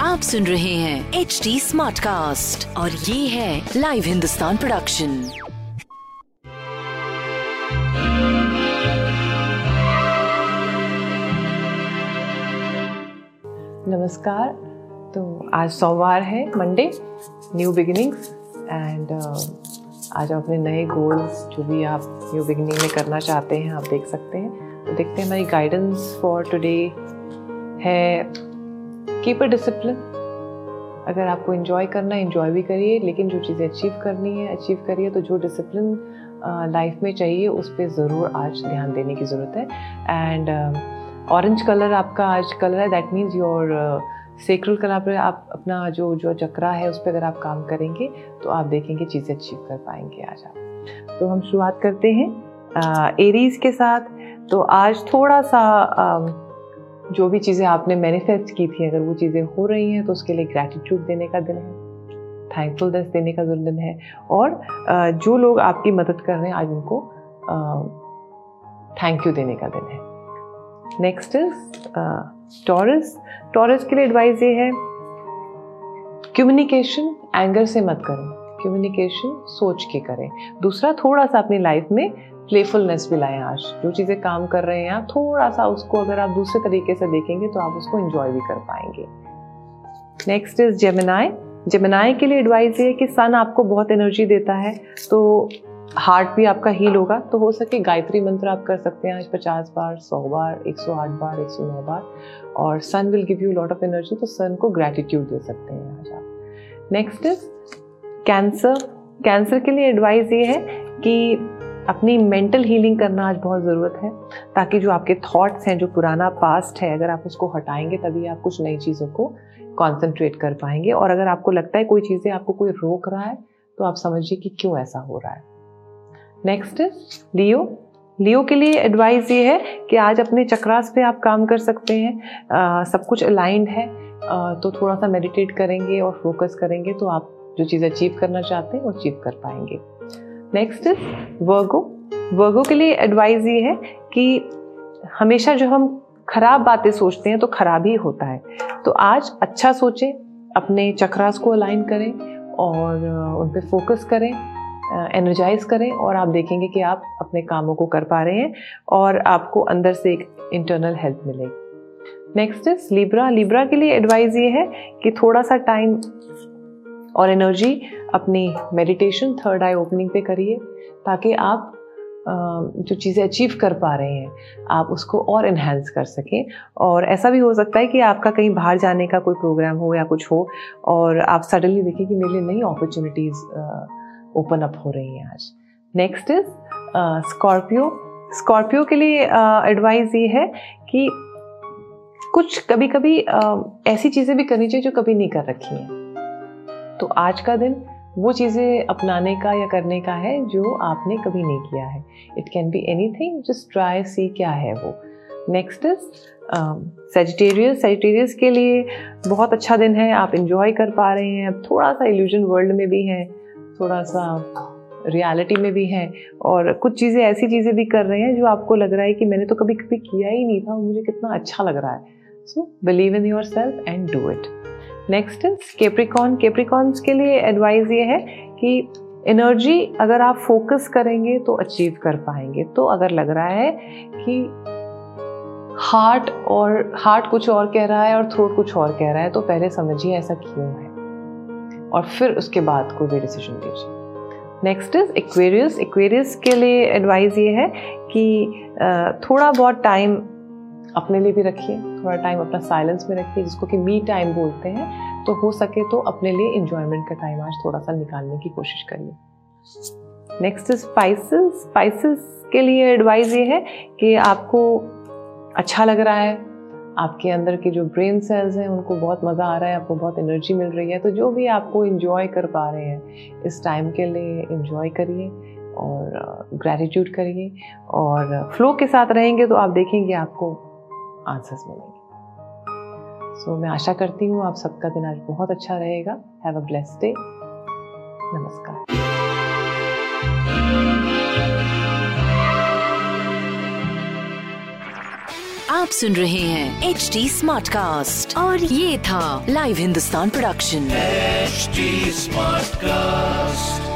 आप सुन रहे हैं एच डी स्मार्ट कास्ट और ये है लाइव हिंदुस्तान प्रोडक्शन नमस्कार। तो आज सोमवार है मंडे न्यू बिगिनिंग्स एंड आज आप अपने नए गोल्स जो भी आप न्यू बिगिनिंग में करना चाहते हैं आप देख सकते हैं। देखते हैं, हमारी गाइडेंस फॉर टुडे है कीप अ डिसिप्लिन अगर आपको इन्जॉय करना इन्जॉय भी करिए, लेकिन जो चीज़ें अचीव करनी है अचीव करिए तो जो डिसिप्लिन लाइफ में चाहिए, उस पर ज़रूर आज ध्यान देने की ज़रूरत है. एंड ऑरेंज कलर आपका आज कलर है that means your sacral colour पर आप अपना जो जो चक्रा है, उस पर अगर आप काम करेंगे तो आप देखेंगे चीज़ें अचीव कर पाएँगे आज आप. तो हम शुरुआत करते हैं एरीज के साथ. तो आज थोड़ा सा जो भी चीज़ें आपने मैनिफेस्ट की थी, अगर वो चीज़ें हो रही हैं तो उसके लिए ग्रैटिट्यूड देने का दिन है थैंकफुलनेस देने का दिन है, और जो लोग आपकी मदद कर रहे हैं, आज उनको थैंक यू देने का दिन है। नेक्स्ट इज़ टॉरस टॉरस के लिए एडवाइस ये है कम्युनिकेशन एंगर से मत करें कम्युनिकेशन सोच के करें। दूसरा, थोड़ा सा अपनी लाइफ में प्लेफुलनेस भी लाएँ आज। जो चीज़ें काम कर रहे हैं आप थोड़ा सा उसको अगर आप दूसरे तरीके से देखेंगे तो आप उसको इंजॉय भी कर पाएँगे। नेक्स्ट इज़ जेमिनाई जेमिनाई के लिए एडवाइस ये है कि सन आपको बहुत एनर्जी देता है तो हार्ट भी आपका हील होगा। तो हो सके गायत्री मंत्र आप कर सकते हैं आज पचास बार, सौ बार, एक सौ आठ बार, एक सौ नौ बार। और sun will give you lot of energy तो सन को ग्रेटिट्यूड दे सकते हैं आज आप। नेक्स्ट इज़ कैंसर कैंसर के लिए एडवाइस ये है कि अपनी मेंटल हीलिंग करना आज बहुत ज़रूरत है ताकि जो आपके थॉट्स हैं जो पुराना पास्ट है अगर आप उसको हटाएँगे तभी आप कुछ नई चीज़ों को कॉन्सेंट्रेट कर पाएँगे। और अगर आपको लगता है कोई चीज़ें आपको कोई रोक रहा है तो आप समझिए कि क्यों ऐसा हो रहा है। नेक्स्ट लियो लियो के लिए एडवाइस ये है कि आज अपने चक्रास पे आप काम कर सकते हैं आ, सब कुछ अलाइंड है आ, तो थोड़ा सा मेडिटेट करेंगे और फोकस करेंगे तो आप जो चीज़ अचीव करना चाहते हैं वो अचीव कर पाएँगे। नेक्स्ट इज़ वर्गो वर्गो के लिए एडवाइस ये है कि हमेशा जो हम खराब बातें सोचते हैं तो खराब ही होता है। तो आज अच्छा सोचें, अपने चक्रास को अलाइन करें और उन पर फोकस करें एनर्जाइज करें और आप देखेंगे कि आप अपने कामों को कर पा रहे हैं और आपको अंदर से एक इंटरनल हेल्प मिलेगी। नेक्स्ट इज़ लिब्रा लिब्रा के लिए एडवाइस ये है कि थोड़ा सा टाइम और एनर्जी अपनी मेडिटेशन थर्ड आई ओपनिंग पे करिए ताकि आप जो चीज़ें अचीव कर पा रहे हैं आप उसको और इन्हेंस कर सकें। और ऐसा भी हो सकता है कि आपका कहीं बाहर जाने का कोई प्रोग्राम हो या कुछ हो और आप सडनली देखें कि मेरे लिए नई अपॉर्चुनिटीज़ ओपन अप हो रही हैं आज। नेक्स्ट इज़ स्कॉर्पियो स्कॉर्पियो के लिए एडवाइस ये है कि कुछ कभी कभी uh, ऐसी चीज़ें भी करनी चाहिए जो कभी नहीं कर रखी हैं। तो आज का दिन वो चीज़ें अपनाने का या करने का है जो आपने कभी नहीं किया है। It can be anything just try see क्या है वो। नेक्स्ट इज़ सेजिटेरियस सेजिटेरियस के लिए बहुत अच्छा दिन है, आप इन्जॉय कर पा रहे हैं। अब थोड़ा सा इल्यूजन वर्ल्ड में भी हैं, थोड़ा सा रियलिटी में भी हैं और कुछ चीज़ें, ऐसी चीज़ें भी कर रहे हैं जो आपको लग रहा है कि मैंने तो कभी कभी किया ही नहीं था और मुझे कितना अच्छा लग रहा है। So believe in yourself and do it next is Capricorn Capricorns के लिए एडवाइस ये है कि एनर्जी अगर आप फोकस करेंगे तो अचीव कर पाएँगे। तो अगर लग रहा है कि हार्ट और हार्ट कुछ और कह रहा है और थ्रोट कुछ और कह रहा है तो पहले समझिए ऐसा क्यों है। और फिर उसके बाद कोई भी डिसीज़न लीजिए। नेक्स्ट इज़ एक्वेरियस एक्वेरियस के लिए एडवाइस ये है कि थोड़ा बहुत टाइम अपने लिए भी रखिए, थोड़ा टाइम अपना साइलेंस में रखिए, जिसको कि मी टाइम बोलते हैं तो हो सके तो अपने लिए इंजॉयमेंट का टाइम आज थोड़ा सा निकालने की कोशिश करिए। नेक्स्ट स्पाइसेस स्पाइसेस के लिए एडवाइस ये है कि आपको अच्छा लग रहा है, आपके अंदर के जो ब्रेन सेल्स हैं, उनको बहुत मज़ा आ रहा है, आपको बहुत एनर्जी मिल रही है तो जो भी आपको इंजॉय कर पा रहे हैं, इस टाइम के लिए इंजॉय करिए और ग्रैटिट्यूड करिए और फ्लो के साथ रहेंगे तो आप देखेंगे आपको आंसर्स मिलेंगे। सो so, मैं आशा करती हूँ आप सबका दिन आज बहुत अच्छा रहेगा। हैव अ ब्लेस्ड डे नमस्कार। आप सुन रहे हैं एच डी स्मार्ट कास्ट और ये था live Hindustan production smart cast